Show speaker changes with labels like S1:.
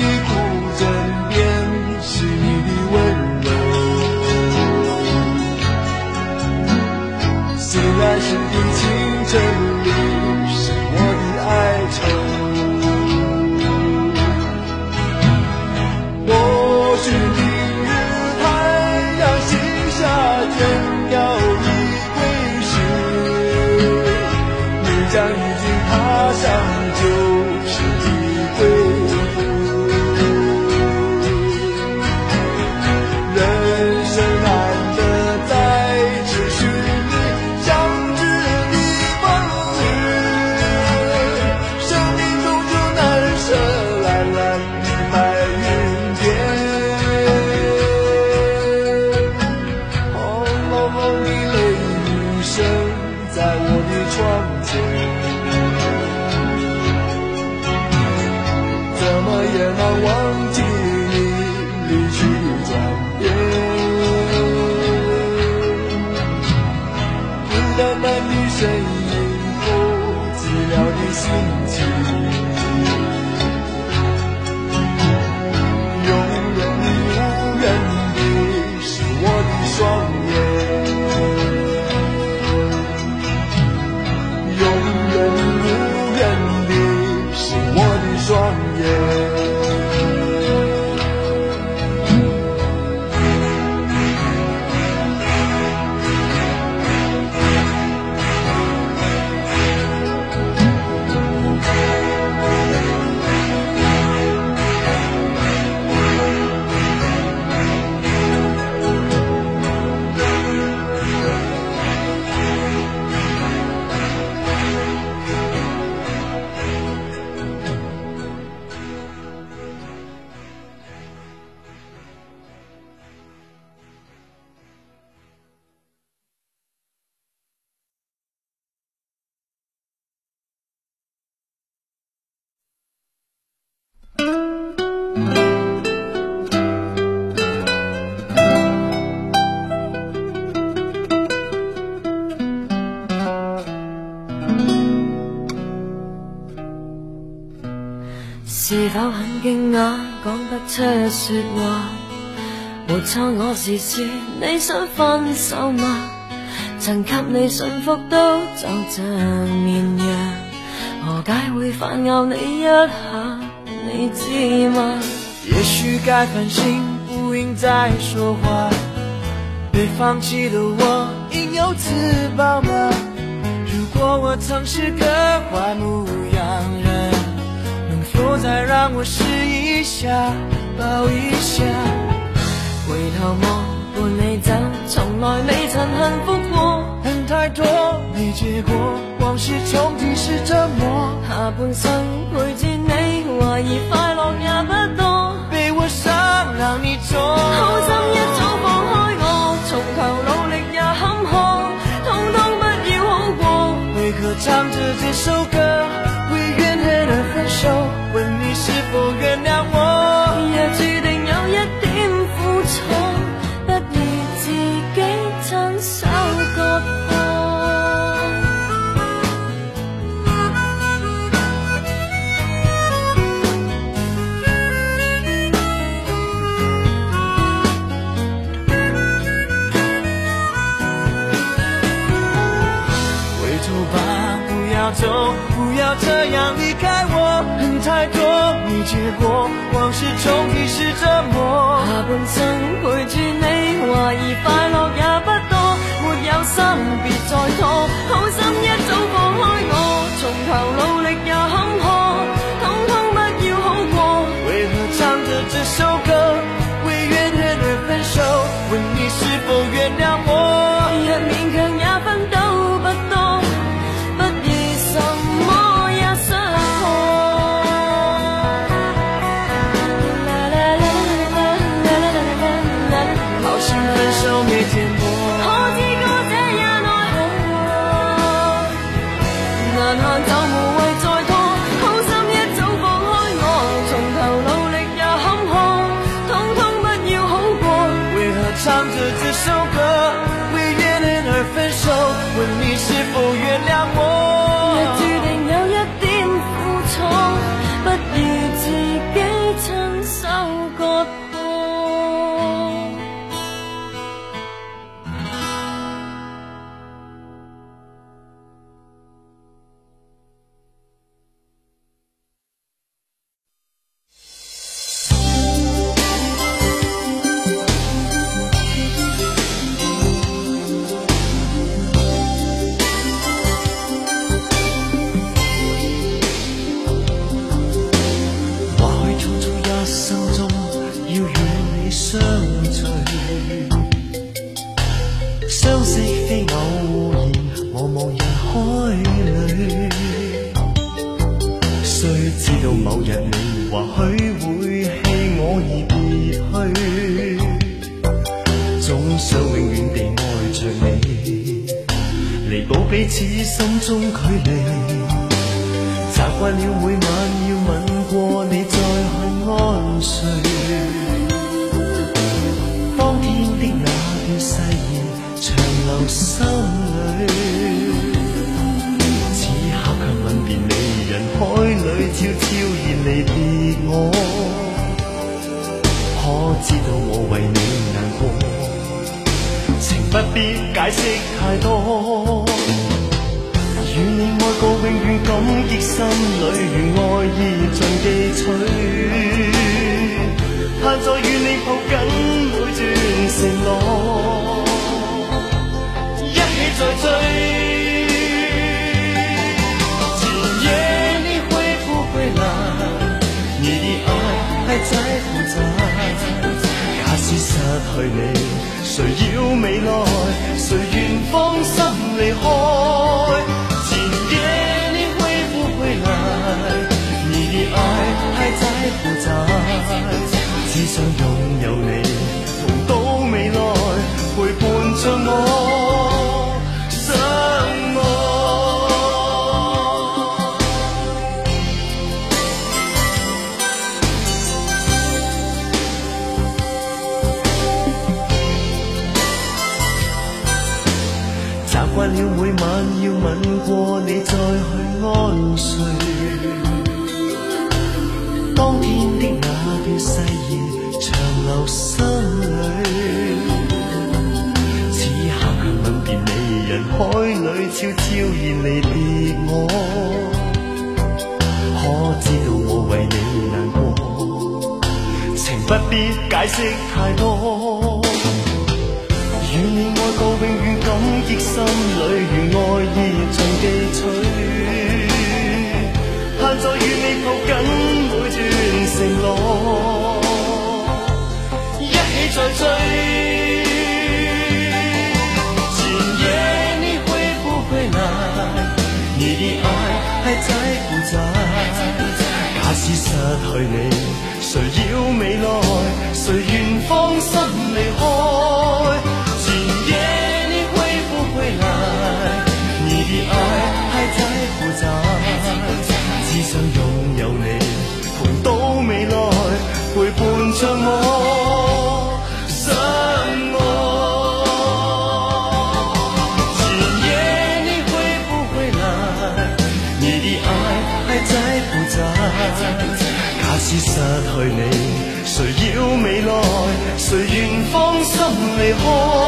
S1: you. 惊讶，讲不出说话。没错，我是说，你想分手吗？曾给你驯服，都像绵羊，何解会反咬你一下？你知吗？
S2: 也许该反省，不应再说话。被放弃的我，应有自保吗？如果我曾是个坏羊人。不再让我试一下，抱一下。
S1: 回头望，伴你走，从来未曾幸福过，
S2: 恨太多，没结果，往事终究是折磨。
S1: 下半生陪住你，怀疑快乐也不多，
S2: 被我伤让你痛。
S1: 好心一早放开我，从头努力也坎坷，痛痛不要好过。
S2: 为何唱着这首歌？这样离开我，恨太多，没结果。唱着这首歌。
S1: 知道某日你或许会弃我而别去，总想永远地爱着你，弥补彼此心中距离。习惯了每晚。悄悄然离别我，可知道我为你难过？情不必解释太多，与你爱过永远感激，心里如爱意尽寄取，盼再与你抱紧。谁要未来？谁愿放心离开？爱过你再去安睡，当天的那段誓言长留心里。此刻却吻别你，人海里悄悄然离别我。可知道我为你难过？情不必解释太多，与你爱过，永远感激心。你抱每段一起再追。今夜你会不会来？你的爱还在不在？假使失去你，谁要未来？谁愿放心离开？谁要未来？谁愿芳心离开？